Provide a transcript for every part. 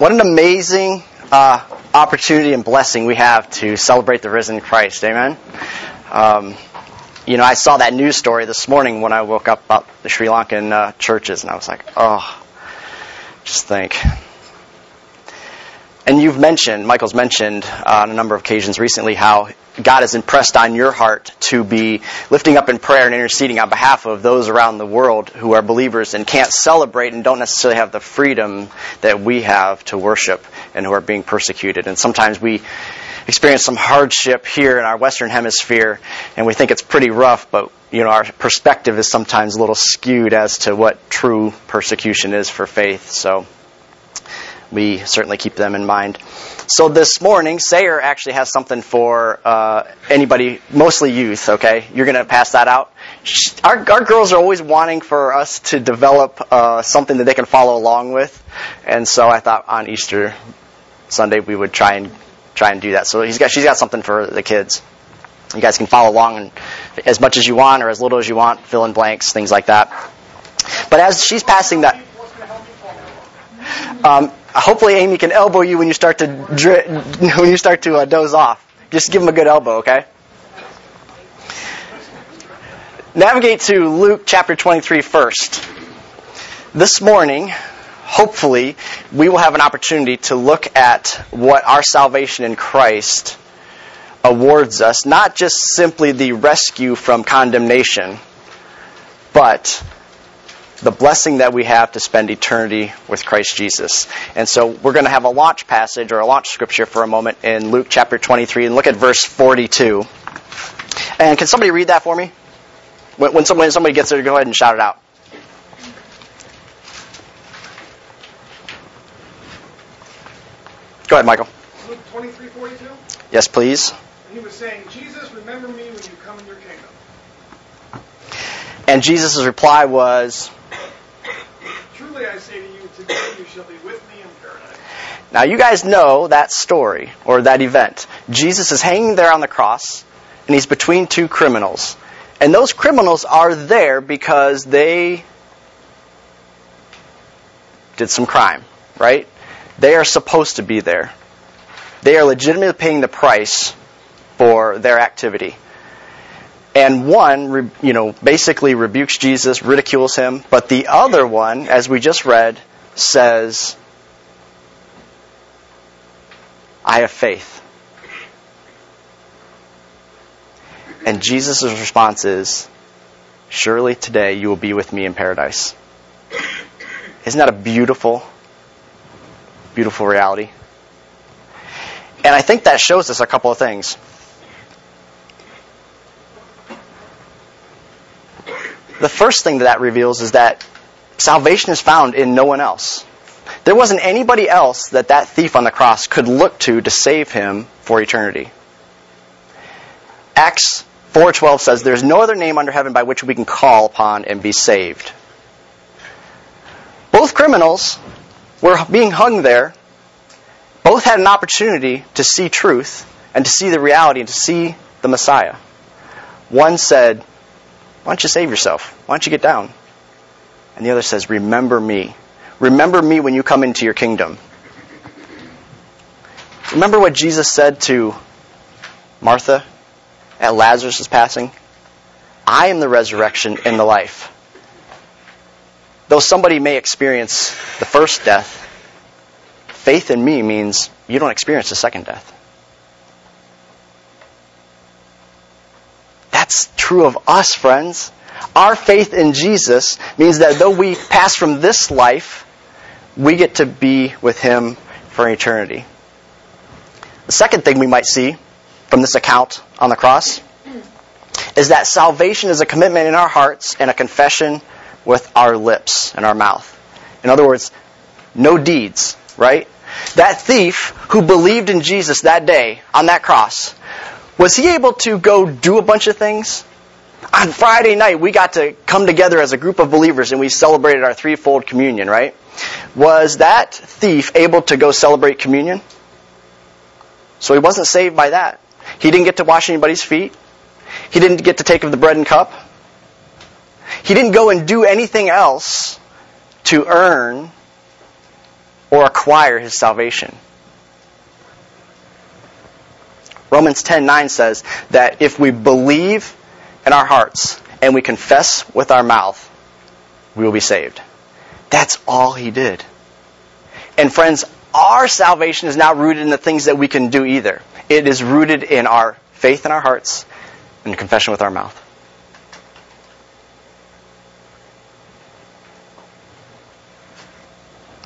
What an amazing uh, opportunity and blessing we have to celebrate the risen Christ. Amen. Um, you know, I saw that news story this morning when I woke up about the Sri Lankan uh, churches, and I was like, oh, just think. And you've mentioned, Michael's mentioned uh, on a number of occasions recently how God has impressed on your heart to be lifting up in prayer and interceding on behalf of those around the world who are believers and can't celebrate and don't necessarily have the freedom that we have to worship and who are being persecuted. And sometimes we experience some hardship here in our Western Hemisphere and we think it's pretty rough, but you know, our perspective is sometimes a little skewed as to what true persecution is for faith. So, we certainly keep them in mind. So this morning, Sayer actually has something for uh, anybody, mostly youth. Okay, you're going to pass that out. Our, our girls are always wanting for us to develop uh, something that they can follow along with, and so I thought on Easter Sunday we would try and try and do that. So he's got, she's got something for the kids. You guys can follow along and as much as you want or as little as you want, fill in blanks, things like that. But as she's passing that. Um, hopefully Amy can elbow you when you start to dri- when you start to uh, doze off. Just give him a good elbow, okay? Navigate to Luke chapter 23 first. This morning, hopefully, we will have an opportunity to look at what our salvation in Christ awards us, not just simply the rescue from condemnation, but the blessing that we have to spend eternity with Christ Jesus. And so we're going to have a launch passage or a launch scripture for a moment in Luke chapter 23 and look at verse 42. And can somebody read that for me? When, when somebody, somebody gets there, go ahead and shout it out. Go ahead, Michael. Luke 23, 42? Yes, please. And he was saying, Jesus, remember me when you come in your kingdom. And Jesus' reply was, Truly I say to you, today you shall be with me in paradise. Now, you guys know that story or that event. Jesus is hanging there on the cross, and he's between two criminals. And those criminals are there because they did some crime, right? They are supposed to be there. They are legitimately paying the price for their activity. And one, you know, basically rebukes Jesus, ridicules him, but the other one, as we just read, says, I have faith. And Jesus' response is, Surely today you will be with me in paradise. Isn't that a beautiful, beautiful reality? And I think that shows us a couple of things. The first thing that that reveals is that salvation is found in no one else. There wasn't anybody else that that thief on the cross could look to to save him for eternity. Acts 4:12 says there's no other name under heaven by which we can call upon and be saved. Both criminals were being hung there. Both had an opportunity to see truth and to see the reality and to see the Messiah. One said, why don't you save yourself? Why don't you get down? And the other says, Remember me. Remember me when you come into your kingdom. Remember what Jesus said to Martha at Lazarus' passing? I am the resurrection and the life. Though somebody may experience the first death, faith in me means you don't experience the second death. That's true of us, friends. Our faith in Jesus means that though we pass from this life, we get to be with Him for eternity. The second thing we might see from this account on the cross is that salvation is a commitment in our hearts and a confession with our lips and our mouth. In other words, no deeds, right? That thief who believed in Jesus that day on that cross was he able to go do a bunch of things? On Friday night, we got to come together as a group of believers and we celebrated our threefold communion, right? Was that thief able to go celebrate communion? So he wasn't saved by that. He didn't get to wash anybody's feet. He didn't get to take of the bread and cup. He didn't go and do anything else to earn or acquire his salvation. Romans 10:9 says that if we believe in our hearts and we confess with our mouth, we will be saved. That's all he did. And friends, our salvation is not rooted in the things that we can do either. It is rooted in our faith in our hearts and confession with our mouth.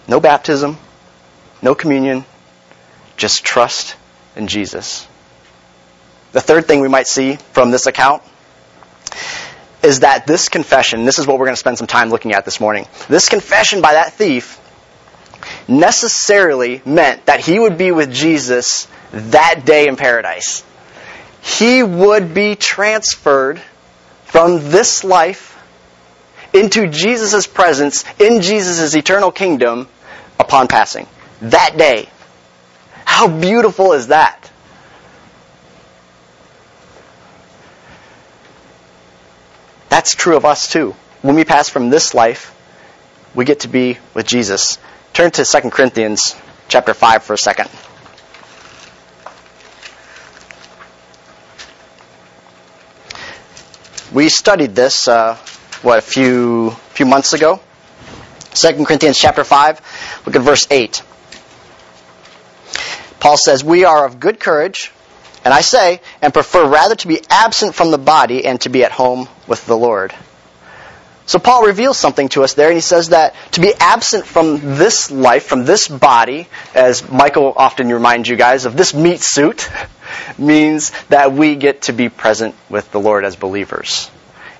No baptism, no communion, just trust in Jesus. The third thing we might see from this account is that this confession, this is what we're going to spend some time looking at this morning. This confession by that thief necessarily meant that he would be with Jesus that day in paradise. He would be transferred from this life into Jesus' presence in Jesus' eternal kingdom upon passing. That day. How beautiful is that? That's true of us too. When we pass from this life, we get to be with Jesus. Turn to 2 Corinthians chapter 5 for a second. We studied this, uh, what, a few, few months ago? 2 Corinthians chapter 5, look at verse 8. Paul says, We are of good courage, and I say, and prefer rather to be absent from the body and to be at home with the Lord. So Paul reveals something to us there, and he says that to be absent from this life, from this body, as Michael often reminds you guys of this meat suit, means that we get to be present with the Lord as believers.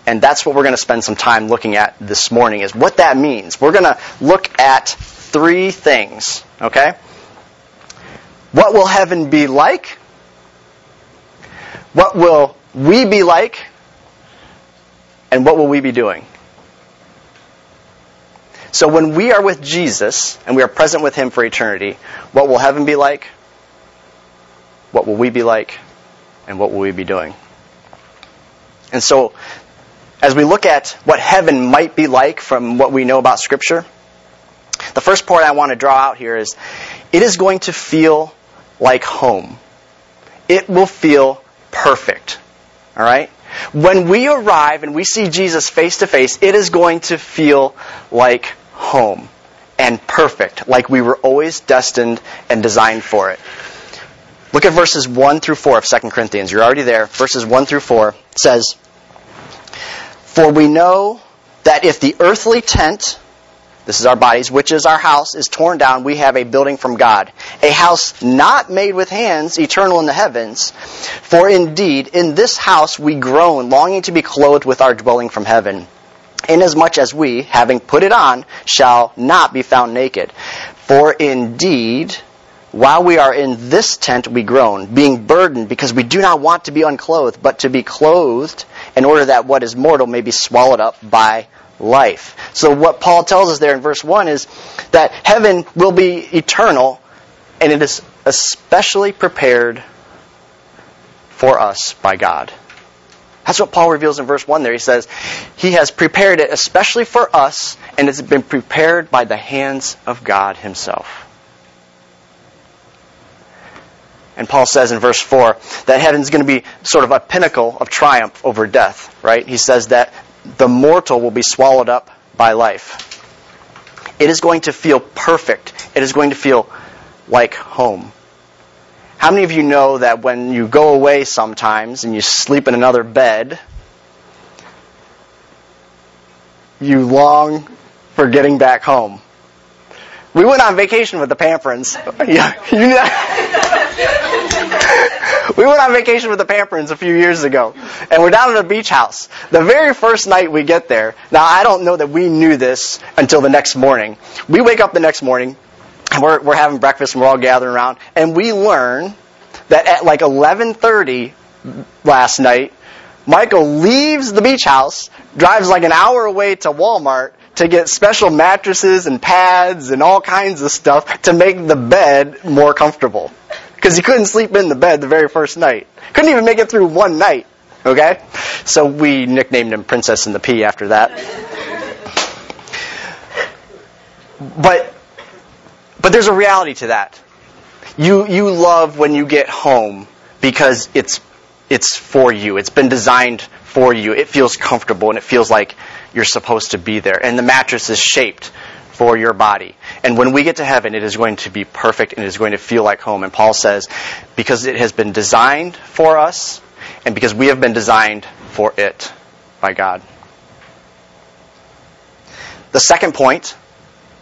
And that's what we're going to spend some time looking at this morning is what that means. We're going to look at three things, okay? What will heaven be like? What will we be like? And what will we be doing? So when we are with Jesus and we are present with Him for eternity, what will heaven be like? What will we be like? And what will we be doing? And so as we look at what heaven might be like from what we know about Scripture, the first point I want to draw out here is it is going to feel like home. It will feel perfect. All right? When we arrive and we see Jesus face to face, it is going to feel like home and perfect, like we were always destined and designed for it. Look at verses 1 through 4 of 2 Corinthians. You're already there. Verses 1 through 4 says, For we know that if the earthly tent, this is our bodies, which is our house, is torn down, we have a building from God, a house not made with hands, eternal in the heavens. For indeed, in this house we groan, longing to be clothed with our dwelling from heaven inasmuch as we, having put it on, shall not be found naked. For indeed, while we are in this tent, we groan, being burdened, because we do not want to be unclothed, but to be clothed, in order that what is mortal may be swallowed up by life. So what Paul tells us there in verse 1 is that heaven will be eternal, and it is especially prepared for us by God. That's what Paul reveals in verse 1 there. He says, He has prepared it especially for us, and it's been prepared by the hands of God Himself. And Paul says in verse 4 that heaven's going to be sort of a pinnacle of triumph over death, right? He says that the mortal will be swallowed up by life. It is going to feel perfect. It is going to feel like home. How many of you know that when you go away sometimes and you sleep in another bed, you long for getting back home? We went on vacation with the Pamperins. Yeah, you know. we went on vacation with the Pamperins a few years ago, and we're down at a beach house. The very first night we get there, now I don't know that we knew this until the next morning. We wake up the next morning, and we're, we're having breakfast and we're all gathering around, and we learn that at like 11:30 last night, Michael leaves the beach house, drives like an hour away to Walmart to get special mattresses and pads and all kinds of stuff to make the bed more comfortable. Because he couldn't sleep in the bed the very first night. Couldn't even make it through one night. Okay? So we nicknamed him Princess in the Pea after that. But But there's a reality to that. You, you love when you get home because it's, it's for you. It's been designed for you. It feels comfortable and it feels like you're supposed to be there. And the mattress is shaped for your body. And when we get to heaven, it is going to be perfect and it is going to feel like home. And Paul says, because it has been designed for us and because we have been designed for it by God. The second point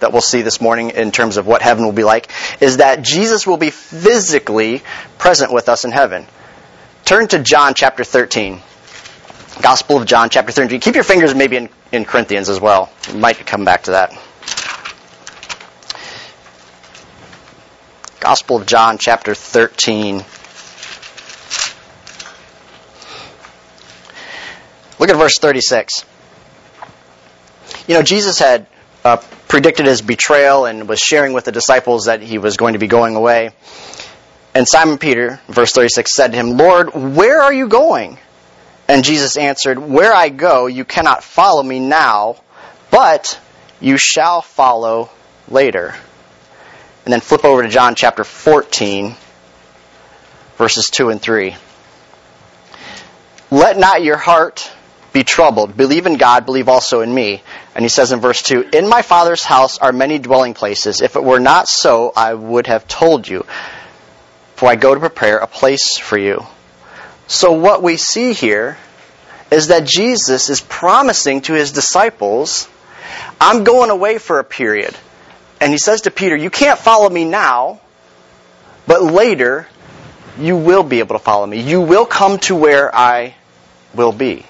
that we'll see this morning in terms of what heaven will be like is that Jesus will be physically present with us in heaven. Turn to John chapter 13. Gospel of John chapter 13. Keep your fingers maybe in, in Corinthians as well. We might come back to that. Gospel of John chapter 13. Look at verse 36. You know, Jesus had uh, predicted his betrayal and was sharing with the disciples that he was going to be going away. And Simon Peter, verse 36, said to him, Lord, where are you going? And Jesus answered, Where I go, you cannot follow me now, but you shall follow later. And then flip over to John chapter 14, verses 2 and 3. Let not your heart be troubled. Believe in God, believe also in me. And he says in verse 2, In my Father's house are many dwelling places. If it were not so, I would have told you. For I go to prepare a place for you. So what we see here is that Jesus is promising to his disciples, I'm going away for a period. And he says to Peter, You can't follow me now, but later you will be able to follow me. You will come to where I will be.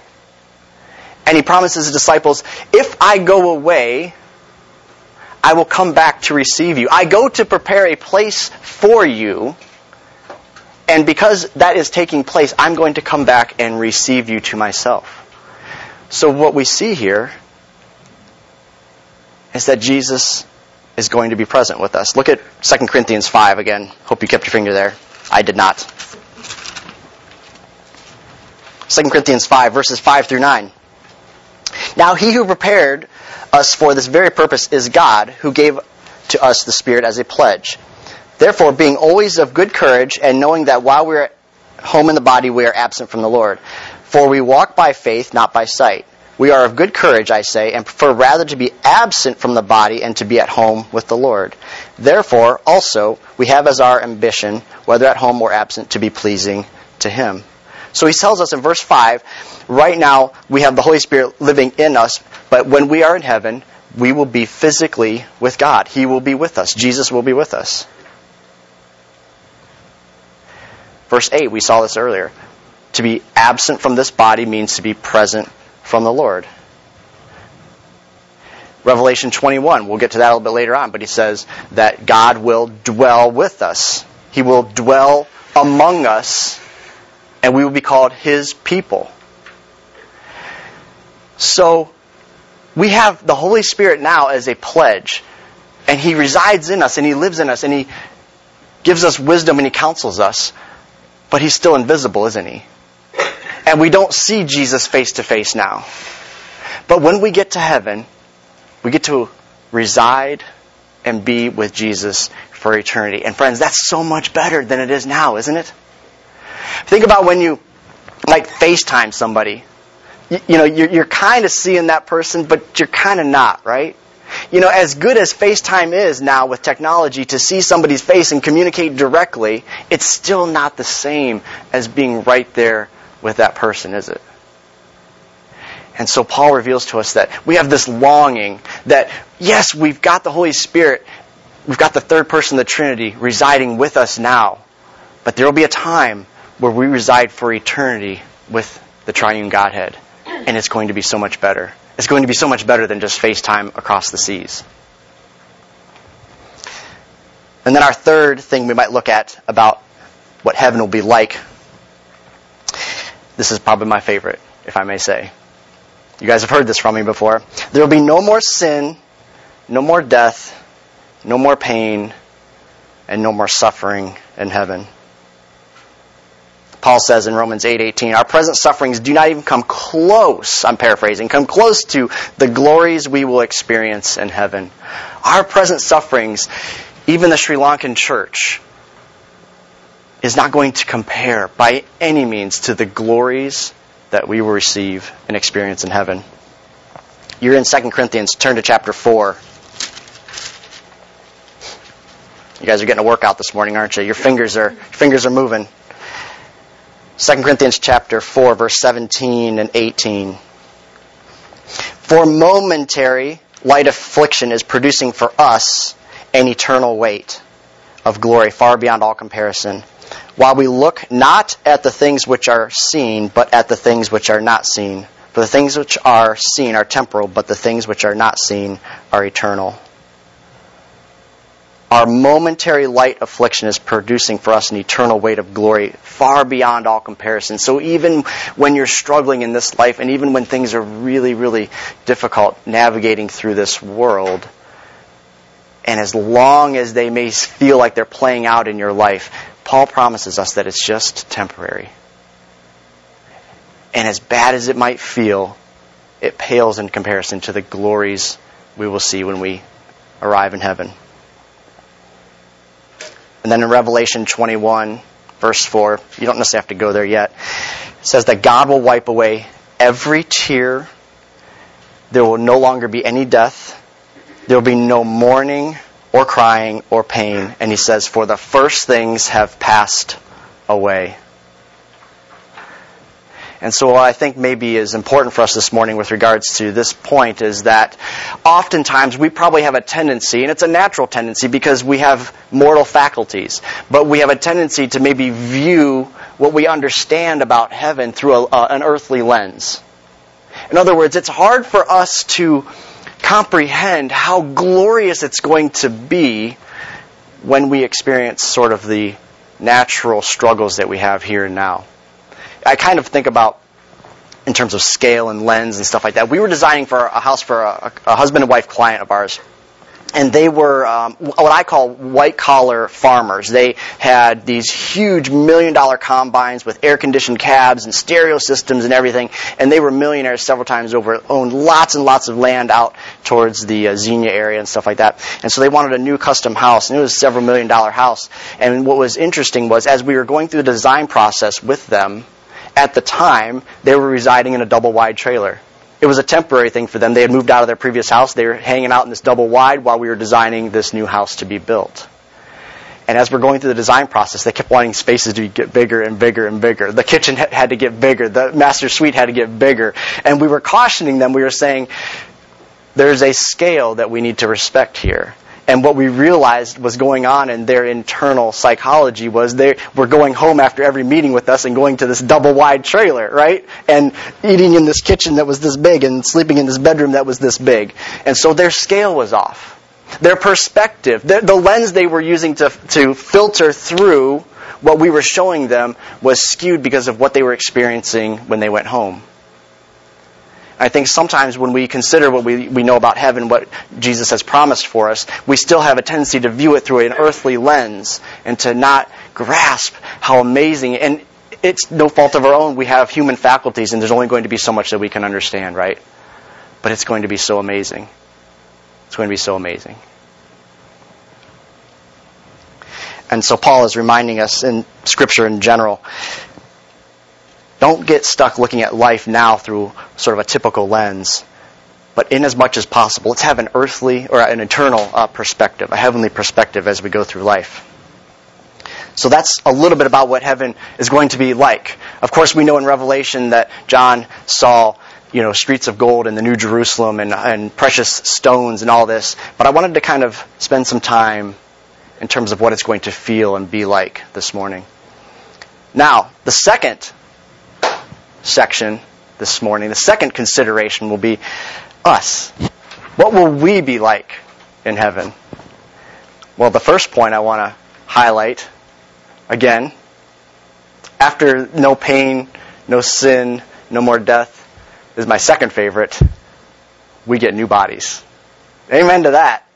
And he promises his disciples, if I go away, I will come back to receive you. I go to prepare a place for you. And because that is taking place, I'm going to come back and receive you to myself. So what we see here is that Jesus is going to be present with us. Look at 2 Corinthians 5 again. Hope you kept your finger there. I did not. 2 Corinthians 5, verses 5 through 9. Now he who prepared us for this very purpose is God, who gave to us the Spirit as a pledge. Therefore, being always of good courage, and knowing that while we are at home in the body, we are absent from the Lord. For we walk by faith, not by sight. We are of good courage, I say, and prefer rather to be absent from the body and to be at home with the Lord. Therefore, also, we have as our ambition, whether at home or absent, to be pleasing to Him. So he tells us in verse 5, right now we have the Holy Spirit living in us, but when we are in heaven, we will be physically with God. He will be with us. Jesus will be with us. Verse 8, we saw this earlier. To be absent from this body means to be present from the Lord. Revelation 21, we'll get to that a little bit later on, but he says that God will dwell with us. He will dwell among us and we will be called his people. So, we have the Holy Spirit now as a pledge, and he resides in us, and he lives in us, and he gives us wisdom, and he counsels us, but he's still invisible, isn't he? And we don't see Jesus face to face now. But when we get to heaven, we get to reside and be with Jesus for eternity. And friends, that's so much better than it is now, isn't it? Think about when you like FaceTime somebody. You, you know, you're, you're kind of seeing that person, but you're kind of not, right? You know, as good as FaceTime is now with technology to see somebody's face and communicate directly, it's still not the same as being right there with that person, is it? And so Paul reveals to us that we have this longing that, yes, we've got the Holy Spirit, we've got the third person of the Trinity residing with us now, but there will be a time where we reside for eternity with the triune Godhead. And it's going to be so much better. It's going to be so much better than just FaceTime across the seas. And then our third thing we might look at about what heaven will be like. This is probably my favorite, if I may say. You guys have heard this from me before. There will be no more sin, no more death, no more pain, and no more suffering in heaven. Paul says in Romans 8:18, our present sufferings do not even come close, I'm paraphrasing, come close to the glories we will experience in heaven. Our present sufferings even the Sri Lankan church is not going to compare by any means to the glories that we will receive and experience in heaven. You're in 2 Corinthians. Turn to chapter 4. You guys are getting a workout this morning, aren't you? Your fingers are your fingers are moving. 2 Corinthians chapter 4 verse 17 and 18. For momentary light affliction is producing for us an eternal weight of glory far beyond all comparison while we look not at the things which are seen, but at the things which are not seen. For the things which are seen are temporal, but the things which are not seen are eternal. Our momentary light affliction is producing for us an eternal weight of glory far beyond all comparison. So even when you're struggling in this life, and even when things are really, really difficult navigating through this world, and as long as they may feel like they're playing out in your life, Paul promises us that it's just temporary. And as bad as it might feel, it pales in comparison to the glories we will see when we arrive in heaven. And then in Revelation 21, verse 4, you don't necessarily have to go there yet, it says that God will wipe away every tear. There will no longer be any death. There will be no mourning or crying or pain. And he says, For the first things have passed away. And so, what I think maybe is important for us this morning with regards to this point is that oftentimes we probably have a tendency, and it's a natural tendency because we have mortal faculties, but we have a tendency to maybe view what we understand about heaven through a, uh, an earthly lens. In other words, it's hard for us to comprehend how glorious it's going to be when we experience sort of the natural struggles that we have here and now. I kind of think about in terms of scale and lens and stuff like that. We were designing for a house for a, a husband and wife client of ours and they were um, what I call white collar farmers. They had these huge million dollar combines with air conditioned cabs and stereo systems and everything, and they were millionaires several times over, owned lots and lots of land out towards the uh, Xenia area and stuff like that. And so they wanted a new custom house, and it was a several million dollar house. And what was interesting was as we were going through the design process with them, at the time, they were residing in a double wide trailer. It was a temporary thing for them. They had moved out of their previous house. They were hanging out in this double wide while we were designing this new house to be built. And as we're going through the design process, they kept wanting spaces to get bigger and bigger and bigger. The kitchen had to get bigger. The master suite had to get bigger. And we were cautioning them. We were saying, there's a scale that we need to respect here. And what we realized was going on in their internal psychology was they were going home after every meeting with us and going to this double wide trailer, right? And eating in this kitchen that was this big and sleeping in this bedroom that was this big. And so their scale was off. Their perspective, the, the lens they were using to, to filter through what we were showing them was skewed because of what they were experiencing when they went home. I think sometimes when we consider what we, we know about heaven, what Jesus has promised for us, we still have a tendency to view it through an earthly lens and to not grasp how amazing, and it's no fault of our own. We have human faculties, and there's only going to be so much that we can understand, right? But it's going to be so amazing. It's going to be so amazing. And so Paul is reminding us in Scripture in general don't get stuck looking at life now through sort of a typical lens. But in as much as possible, let's have an earthly or an eternal uh, perspective, a heavenly perspective as we go through life. So that's a little bit about what heaven is going to be like. Of course, we know in Revelation that John saw, you know, streets of gold in the New Jerusalem and, and precious stones and all this. But I wanted to kind of spend some time in terms of what it's going to feel and be like this morning. Now, the second section this morning. The second consideration will be us. What will we be like in heaven? Well, the first point I want to highlight again, after no pain, no sin, no more death, is my second favorite. We get new bodies. Amen to that.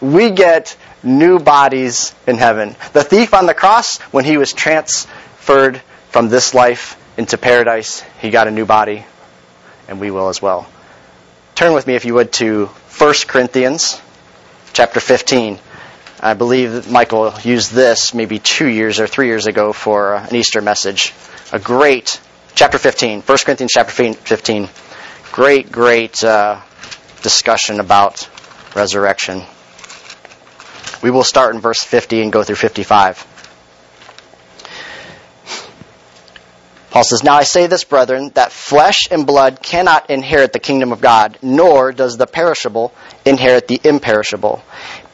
We get new bodies in heaven. The thief on the cross, when he was transferred from this life into paradise. He got a new body, and we will as well. Turn with me, if you would, to 1 Corinthians chapter 15. I believe Michael used this maybe two years or three years ago for an Easter message. A great, chapter 15, 1 Corinthians chapter 15. Great, great uh, discussion about resurrection. We will start in verse 50 and go through 55. Paul says, Now I say this, brethren, that flesh and blood cannot inherit the kingdom of God, nor does the perishable inherit the imperishable.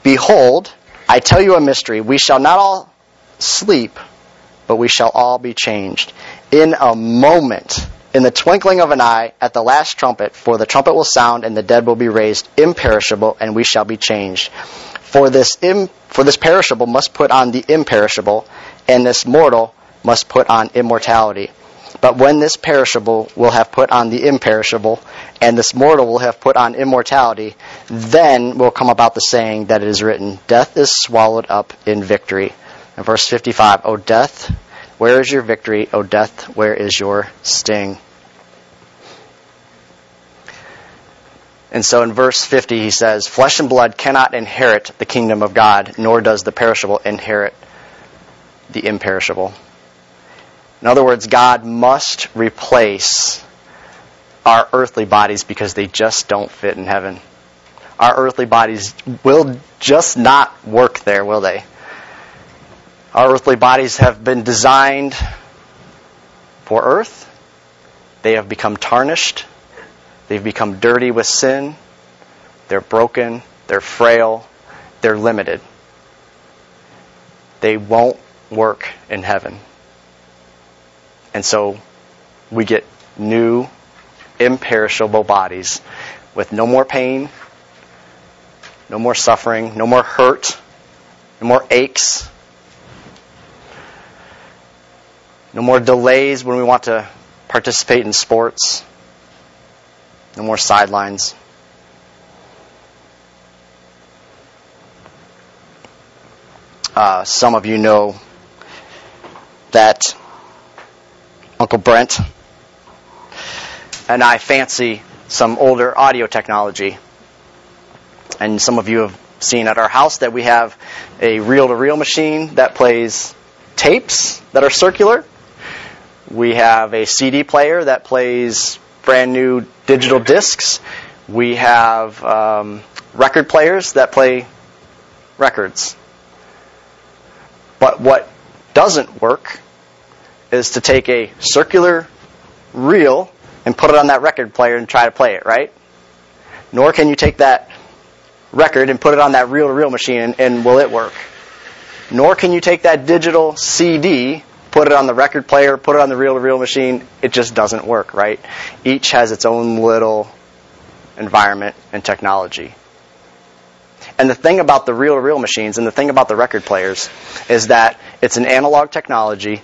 Behold, I tell you a mystery. We shall not all sleep, but we shall all be changed. In a moment, in the twinkling of an eye, at the last trumpet, for the trumpet will sound, and the dead will be raised imperishable, and we shall be changed. For this, Im, for this perishable must put on the imperishable, and this mortal must put on immortality. But when this perishable will have put on the imperishable, and this mortal will have put on immortality, then will come about the saying that it is written, Death is swallowed up in victory. And verse 55, O death, where is your victory? O death, where is your sting? And so in verse 50 he says, Flesh and blood cannot inherit the kingdom of God, nor does the perishable inherit the imperishable. In other words, God must replace our earthly bodies because they just don't fit in heaven. Our earthly bodies will just not work there, will they? Our earthly bodies have been designed for earth. They have become tarnished. They've become dirty with sin. They're broken. They're frail. They're limited. They won't work in heaven. And so we get new, imperishable bodies with no more pain, no more suffering, no more hurt, no more aches, no more delays when we want to participate in sports, no more sidelines. Uh, some of you know that Uncle Brent and I fancy some older audio technology. And some of you have seen at our house that we have a reel to reel machine that plays tapes that are circular. We have a CD player that plays brand new digital discs. We have um, record players that play records. But what doesn't work is to take a circular reel and put it on that record player and try to play it, right? Nor can you take that record and put it on that reel to reel machine and, will it work? Nor can you take that digital CD, put it on the record player, put it on the reel to reel machine. It just doesn't work, right? Each has its own little environment and technology. And the thing about the reel to reel machines and the thing about the record players is that it's an analog technology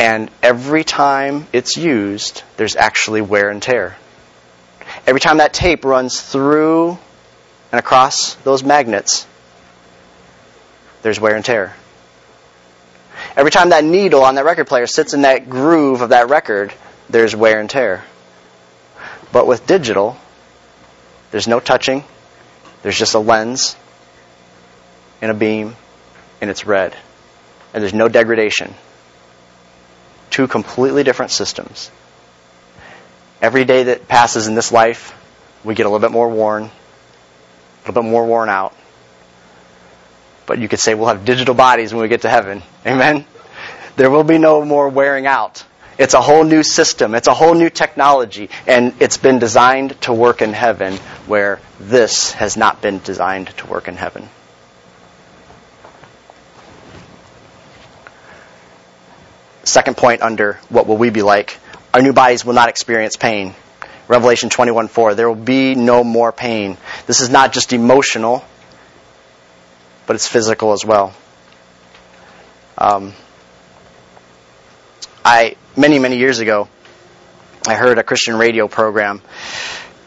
and every time it's used, there's actually wear and tear. Every time that tape runs through and across those magnets, there's wear and tear. Every time that needle on that record player sits in that groove of that record, there's wear and tear. But with digital, there's no touching, there's just a lens and a beam, and it's red. And there's no degradation two completely different systems. Every day that passes in this life, we get a little bit more worn, a little bit more worn out. But you could say we'll have digital bodies when we get to heaven. Amen? There will be no more wearing out. It's a whole new system. It's a whole new technology. And it's been designed to work in heaven where this has not been designed to work in heaven. Second point under what will we be like? Our new bodies will not experience pain. Revelation 21:4. There will be no more pain. This is not just emotional, but it's physical as well. Um, I many many years ago, I heard a Christian radio program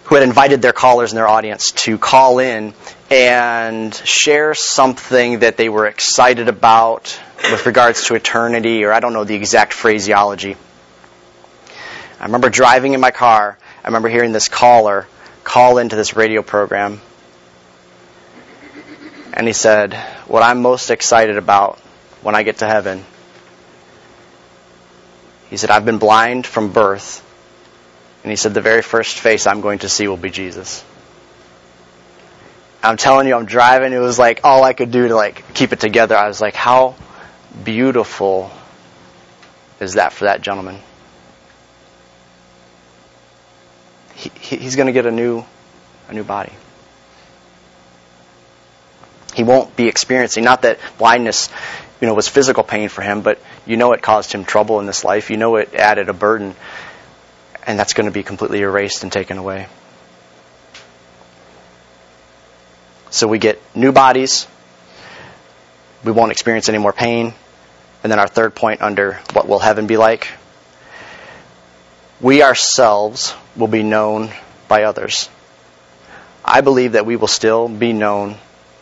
who had invited their callers and their audience to call in and share something that they were excited about with regards to eternity, or I don't know the exact phraseology. I remember driving in my car. I remember hearing this caller call into this radio program. And he said, What I'm most excited about when I get to heaven, he said, I've been blind from birth. And he said, The very first face I'm going to see will be Jesus. I'm telling you, I'm driving. It was like all I could do to like keep it together. I was like, how beautiful is that for that gentleman? He, he, he's going to get a new, a new body. He won't be experiencing not that blindness, you know, was physical pain for him, but you know it caused him trouble in this life. You know it added a burden, and that's going to be completely erased and taken away. So we get new bodies. We won't experience any more pain. And then our third point under what will heaven be like? We ourselves will be known by others. I believe that we will still be known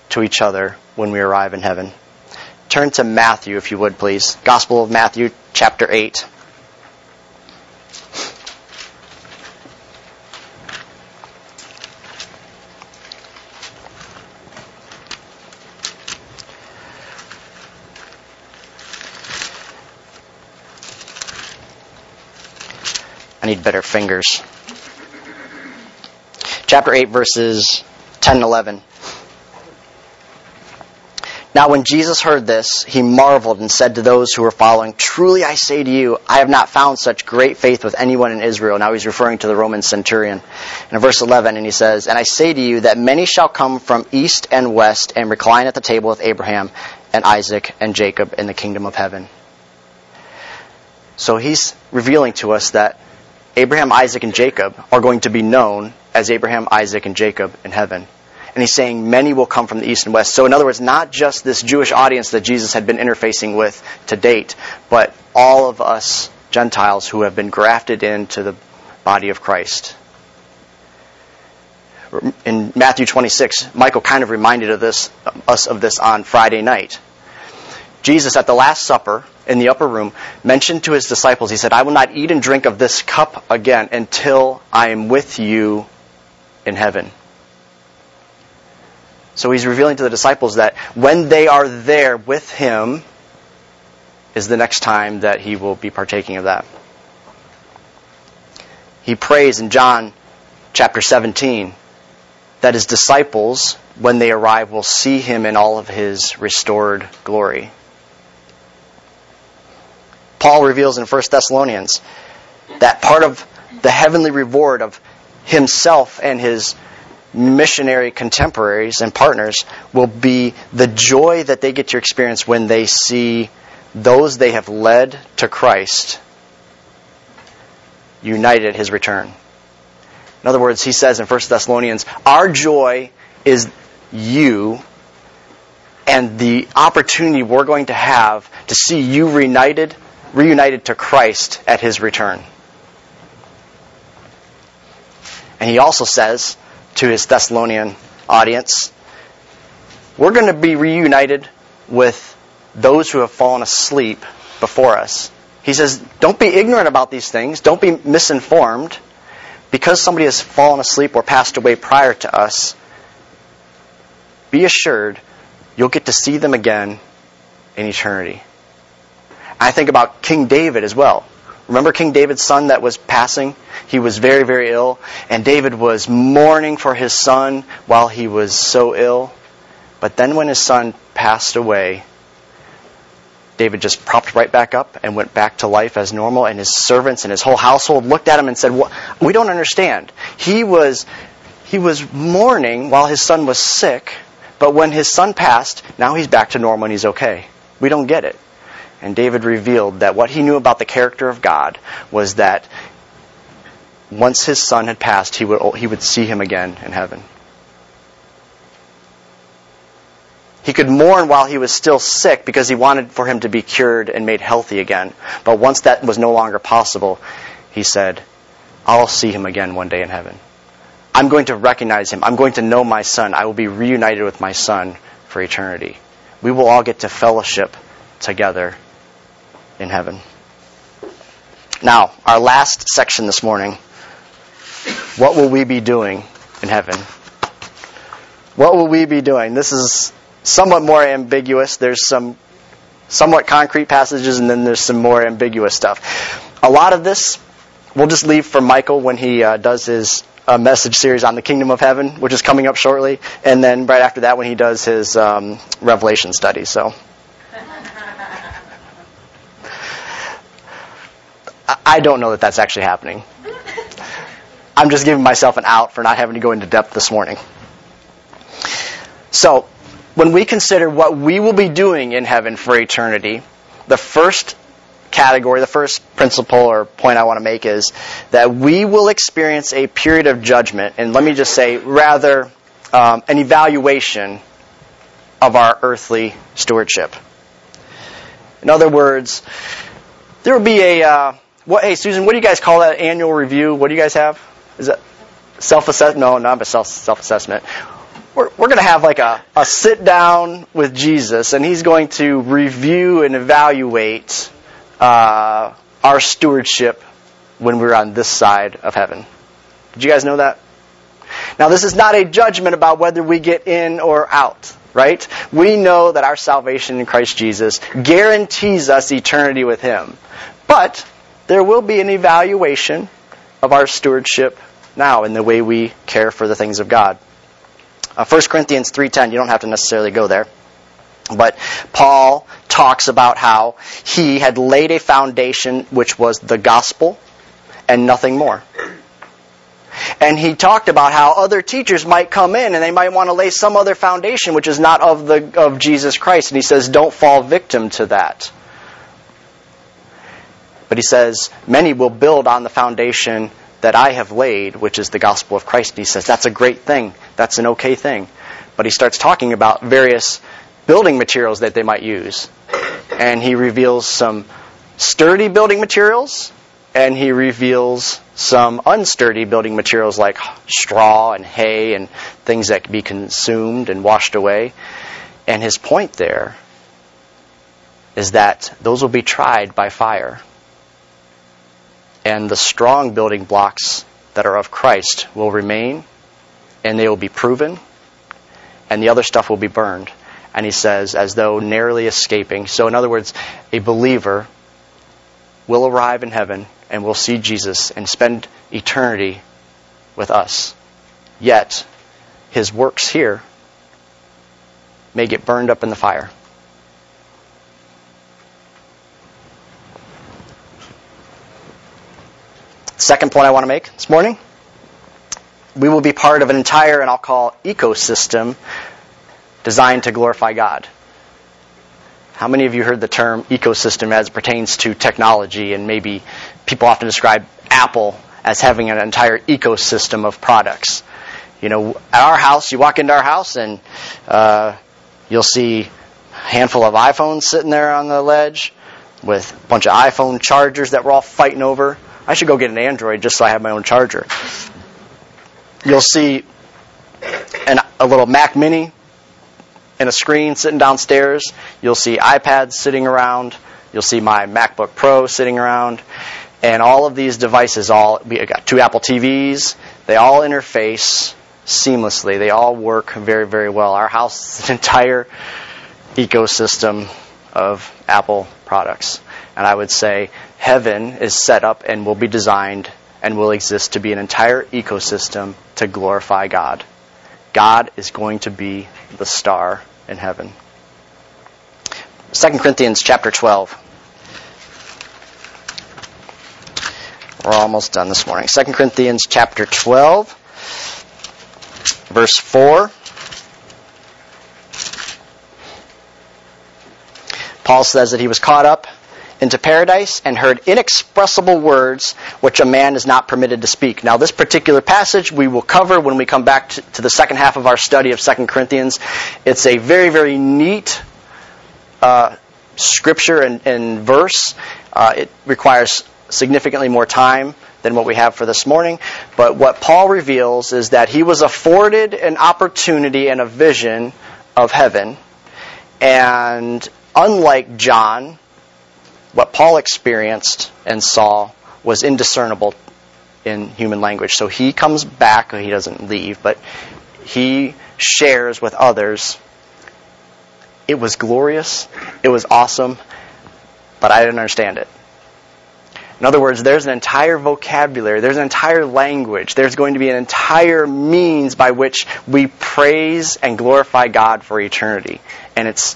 to each other when we arrive in heaven. Turn to Matthew, if you would, please. Gospel of Matthew, chapter 8. Fingers. Chapter 8, verses 10 and 11. Now, when Jesus heard this, he marveled and said to those who were following, Truly I say to you, I have not found such great faith with anyone in Israel. Now he's referring to the Roman centurion. In verse 11, and he says, And I say to you that many shall come from east and west and recline at the table with Abraham and Isaac and Jacob in the kingdom of heaven. So he's revealing to us that Abraham, Isaac, and Jacob are going to be known as Abraham, Isaac, and Jacob in heaven. And he's saying many will come from the east and west. So, in other words, not just this Jewish audience that Jesus had been interfacing with to date, but all of us Gentiles who have been grafted into the body of Christ. In Matthew 26, Michael kind of reminded of this, us of this on Friday night. Jesus, at the Last Supper in the upper room, mentioned to his disciples, He said, I will not eat and drink of this cup again until I am with you in heaven. So he's revealing to the disciples that when they are there with him is the next time that he will be partaking of that. He prays in John chapter 17 that his disciples, when they arrive, will see him in all of his restored glory. Paul reveals in 1 Thessalonians that part of the heavenly reward of himself and his missionary contemporaries and partners will be the joy that they get to experience when they see those they have led to Christ united at his return. In other words, he says in 1 Thessalonians, Our joy is you and the opportunity we're going to have to see you reunited, reunited to Christ at his return. And he also says to his Thessalonian audience, we're going to be reunited with those who have fallen asleep before us. He says, don't be ignorant about these things. Don't be misinformed. Because somebody has fallen asleep or passed away prior to us, be assured you'll get to see them again in eternity. I think about King David as well. Remember King David's son that was passing? He was very, very ill, and David was mourning for his son while he was so ill. But then when his son passed away, David just propped right back up and went back to life as normal, and his servants and his whole household looked at him and said, well, "We don't understand. He was he was mourning while his son was sick, but when his son passed, now he's back to normal and he's okay. We don't get it." And David revealed that what he knew about the character of God was that once his son had passed, he would he would see him again in heaven. He could mourn while he was still sick because he wanted for him to be cured and made healthy again. But once that was no longer possible, he said, I'll see him again one day in heaven. I'm going to recognize him. I'm going to know my son. I will be reunited with my son for eternity. We will all get to fellowship together in heaven. Now, our last section this morning. What will we be doing in heaven? What will we be doing? This is somewhat more ambiguous. There's some somewhat concrete passages, and then there's some more ambiguous stuff. A lot of this we'll just leave for Michael when he uh, does his uh, message series on the kingdom of heaven, which is coming up shortly, and then right after that when he does his um, Revelation study. So. I don't know that that's actually happening. I'm just giving myself an out for not having to go into depth this morning. So, when we consider what we will be doing in heaven for eternity, the first category, the first principle or point I want to make is that we will experience a period of judgment, and let me just say, rather, um, an evaluation of our earthly stewardship. In other words, there will be a. Uh, what, hey, Susan, what do you guys call that annual review? What do you guys have? Is it self assessment? No, not a self self assessment. We're, we're going to have like a, a sit down with Jesus, and he's going to review and evaluate uh, our stewardship when we're on this side of heaven. Did you guys know that? Now, this is not a judgment about whether we get in or out, right? We know that our salvation in Christ Jesus guarantees us eternity with Him. But there will be an evaluation of our stewardship now in the way we care for the things of God. Uh, 1 Corinthians 3:10, you don't have to necessarily go there. But Paul talks about how he had laid a foundation which was the gospel and nothing more. And he talked about how other teachers might come in and they might want to lay some other foundation which is not of the of Jesus Christ and he says don't fall victim to that. But he says many will build on the foundation that I have laid, which is the gospel of Christ. He says that's a great thing. That's an okay thing. But he starts talking about various building materials that they might use. And he reveals some sturdy building materials, and he reveals some unsturdy building materials like straw and hay and things that can be consumed and washed away. And his point there is that those will be tried by fire. And the strong building blocks that are of Christ will remain, and they will be proven, and the other stuff will be burned and he says, as though narrowly escaping. So, in other words, a believer will arrive in heaven and will see Jesus and spend eternity with us. Yet, his works here may get burned up in the fire. Second point I want to make this morning we will be part of an entire, and I'll call ecosystem designed to glorify God. How many of you heard the term ecosystem as pertains to technology? And maybe people often describe Apple as having an entire ecosystem of products. You know, at our house, you walk into our house and uh, you'll see a handful of iPhones sitting there on the ledge with a bunch of iPhone chargers that we're all fighting over. I should go get an Android just so I have my own charger. You'll see an, a little Mac Mini and a screen sitting downstairs. You'll see iPads sitting around. You'll see my MacBook Pro sitting around. And all of these devices, all we got two Apple TVs. They all interface seamlessly. They all work very, very well. Our house is an entire ecosystem of Apple products. And I would say heaven is set up and will be designed and will exist to be an entire ecosystem to glorify God. God is going to be the star in heaven. 2 Corinthians chapter 12. We're almost done this morning. 2 Corinthians chapter 12, verse 4. Paul says that he was caught up into paradise and heard inexpressible words which a man is not permitted to speak. Now, this particular passage we will cover when we come back to, the second half of our study of 2 Corinthians. It's a very, very neat uh, scripture and, and verse. Uh, it requires significantly more time than what we have for this morning. But what Paul reveals is that he was afforded an opportunity and a vision of heaven. And unlike John, what Paul experienced and saw was indiscernible in human language. So he comes back, he doesn't leave, but he shares with others It was glorious. It was awesome. But I didn't understand it. In other words, there's an entire vocabulary, there's an entire language, there's going to be an entire means by which we praise and glorify God for eternity. And it's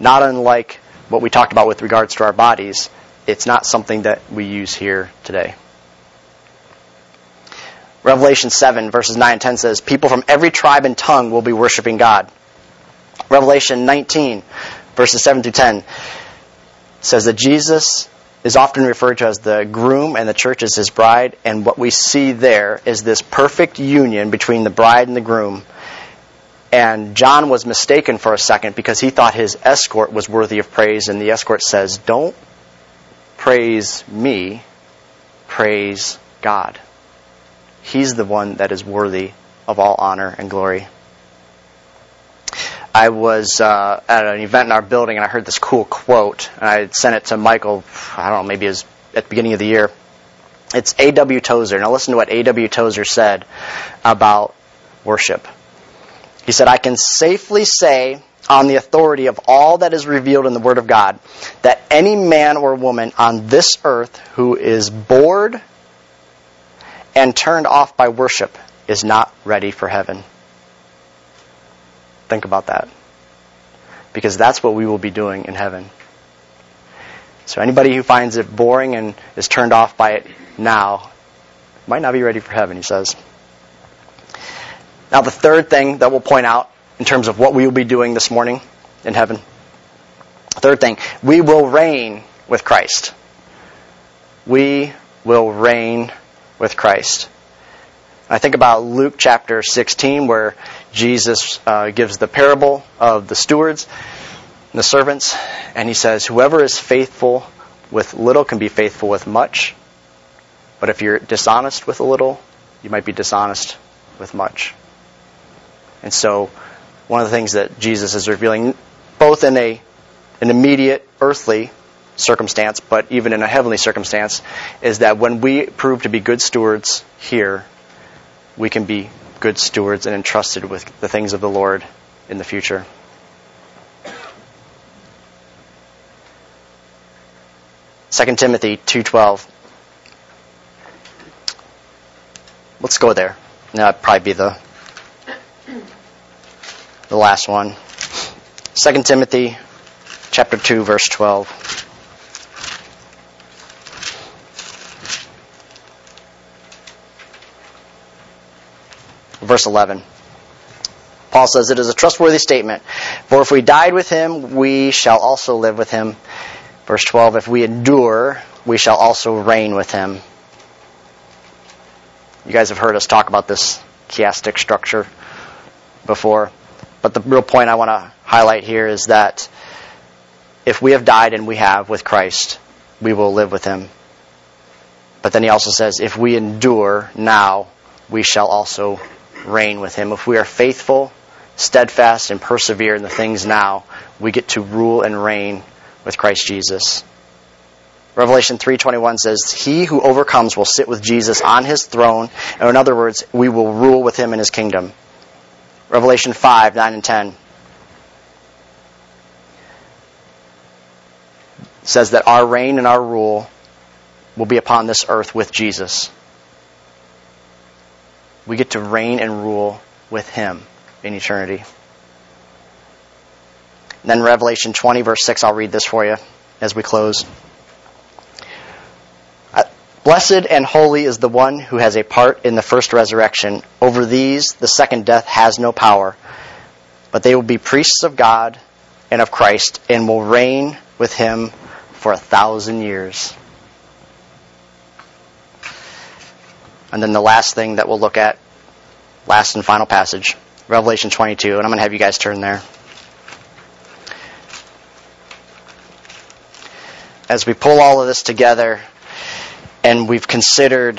not unlike what we talked about with regards to our bodies. It's not something that we use here today. Revelation 7, verses 9 and 10 says, People from every tribe and tongue will be worshiping God. Revelation 19, verses 7 through 10 says that Jesus is often referred to as the groom and the church is his bride. And what we see there is this perfect union between the bride and the groom. And John was mistaken for a second because he thought his escort was worthy of praise. And the escort says, Don't praise me, praise God. He's the one that is worthy of all honor and glory. I was uh, at an event in our building and I heard this cool quote, and I sent it to Michael. I don't know, maybe it was at the beginning of the year. It's A.W. Tozer. Now listen to what A.W. Tozer said about worship. He said, I can safely say, on the authority of all that is revealed in the Word of God, that any man or woman on this earth who is bored and turned off by worship is not ready for heaven. Think about that. Because that's what we will be doing in heaven. So anybody who finds it boring and is turned off by it now might not be ready for heaven, he says. Now, the third thing that we'll point out in terms of what we will be doing this morning in heaven. Third thing, we will reign with Christ. We will reign with Christ. I think about Luke chapter 16, where Jesus uh, gives the parable of the stewards, and the servants, and he says, Whoever is faithful with little can be faithful with much. But if you're dishonest with a little, you might be dishonest with much. And so, one of the things that Jesus is revealing, both in a an immediate earthly circumstance, but even in a heavenly circumstance, is that when we prove to be good stewards here, we can be good stewards and entrusted with the things of the Lord in the future. Second Timothy two twelve. Let's go there. That'd probably be the the last one. Second Timothy chapter two verse twelve. verse 11. Paul says, It is a trustworthy statement. For if we died with him, we shall also live with him. Verse 12, If we endure, we shall also reign with him. You guys have heard us talk about this chiastic structure before. But the real point I want to highlight here is that if we have died and we have with Christ, we will live with him. But then he also says, if we endure now, we shall also reign with him. If we are faithful, steadfast, and persevere in the things now, we get to rule and reign with Christ Jesus. Revelation 3:21 says, "He who overcomes will sit with Jesus on his throne, and in other words, we will rule with him in his kingdom." Revelation 5, 9 and 10 says that our reign and our rule will be upon this earth with Jesus we get to reign and rule with him in eternity. And then Revelation 20, verse 6, I'll read this for you as we close. Blessed and holy is the one who has a part in the first resurrection. Over these, the second death has no power, but they will be priests of God and of Christ and will reign with him for a thousand years. And then the last thing that we'll look at, last and final passage, Revelation 22, and I'm going to have you guys turn there. As we pull all of this together and we've considered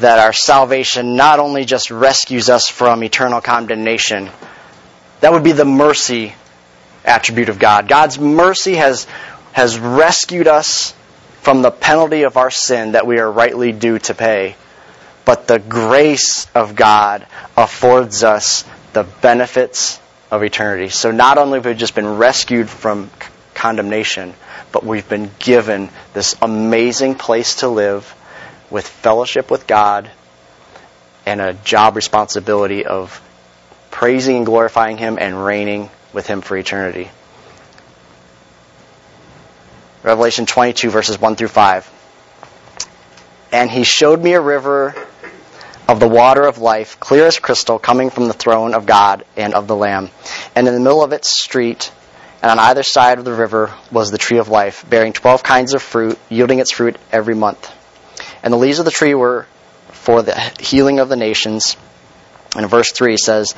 that our salvation not only just rescues us from eternal condemnation, that would be the mercy attribute of God. God's mercy has, has rescued us from the penalty of our sin that we are rightly due to pay. But the grace of God affords us the benefits of eternity. So not only have we just been rescued from condemnation, but we've been given this amazing place to live with fellowship with God and a job responsibility of praising and glorifying Him and reigning with Him for eternity. Revelation 22, verses 1 through 5. And He showed me a river of the water of life, clear as crystal, coming from the throne of God and of the Lamb. And in the middle of its street, and on either side of the river, was the tree of life, bearing twelve kinds of fruit, yielding its fruit every month. And the leaves of the tree were for the healing of the nations. And verse 3 says,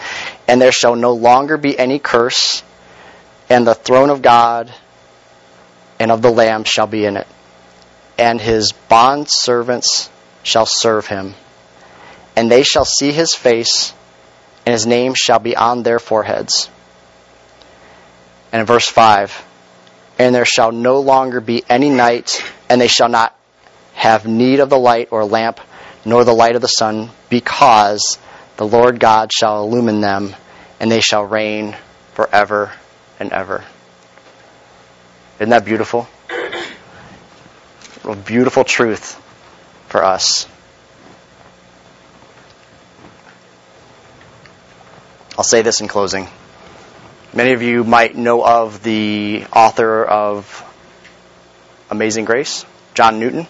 And there shall no longer be any curse, and the throne of God and of the Lamb shall be in it. And his bond servants shall serve him. And they shall see his face, and his name shall be on their foreheads. And in verse 5, And there shall no longer be any night, and they shall not have need of the light or lamp, nor the light of the sun, because the Lord God shall illumine them, and they shall reign forever and ever. Isn't that beautiful? A beautiful truth for us. I'll say this in closing. Many of you might know of the author of Amazing Grace, John Newton.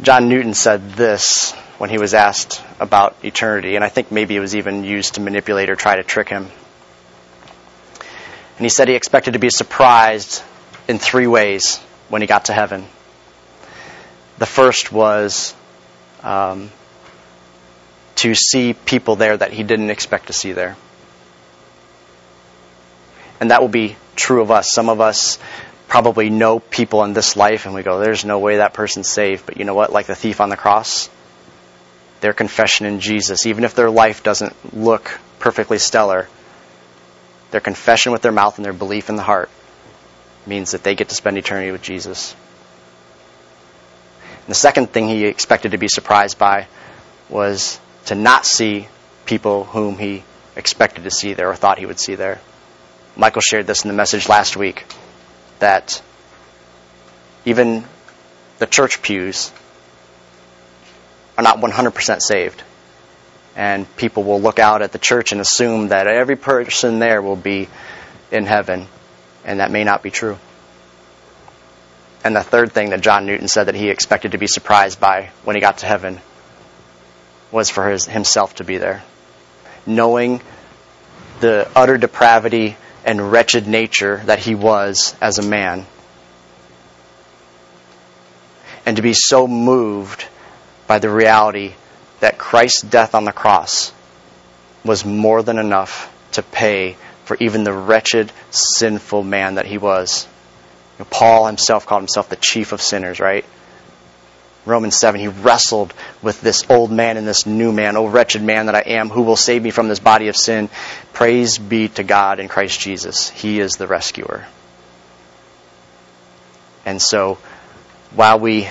John Newton said this when he was asked about eternity, and I think maybe it was even used to manipulate or try to trick him. And he said he expected to be surprised in three ways when he got to heaven. The first was um, to see people there that he didn't expect to see there. And that will be true of us. Some of us probably know people in this life and we go, there's no way that person's saved. But you know what? Like the thief on the cross, their confession in Jesus, even if their life doesn't look perfectly stellar, their confession with their mouth and their belief in the heart means that they get to spend eternity with Jesus. And the second thing he expected to be surprised by was to not see people whom he expected to see there or thought he would see there. Michael shared this in the message last week that even the church pews are not 100% saved. And people will look out at the church and assume that every person there will be in heaven, and that may not be true. And the third thing that John Newton said that he expected to be surprised by when he got to heaven was for his, himself to be there. Knowing the utter depravity and wretched nature that he was as a man. And to be so moved by the reality that Christ's death on the cross was more than enough to pay for even the wretched, sinful man that he was. You know, Paul himself called himself the chief of sinners, right? Romans 7, he wrestled with this old man and this new man. O wretched man that I am, who will save me from this body of sin? Praise be to God in Christ Jesus. He is the rescuer. And so, while we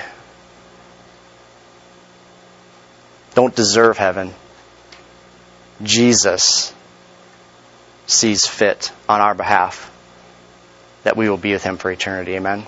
don't deserve heaven, Jesus sees fit on our behalf that we will be with him for eternity. Amen.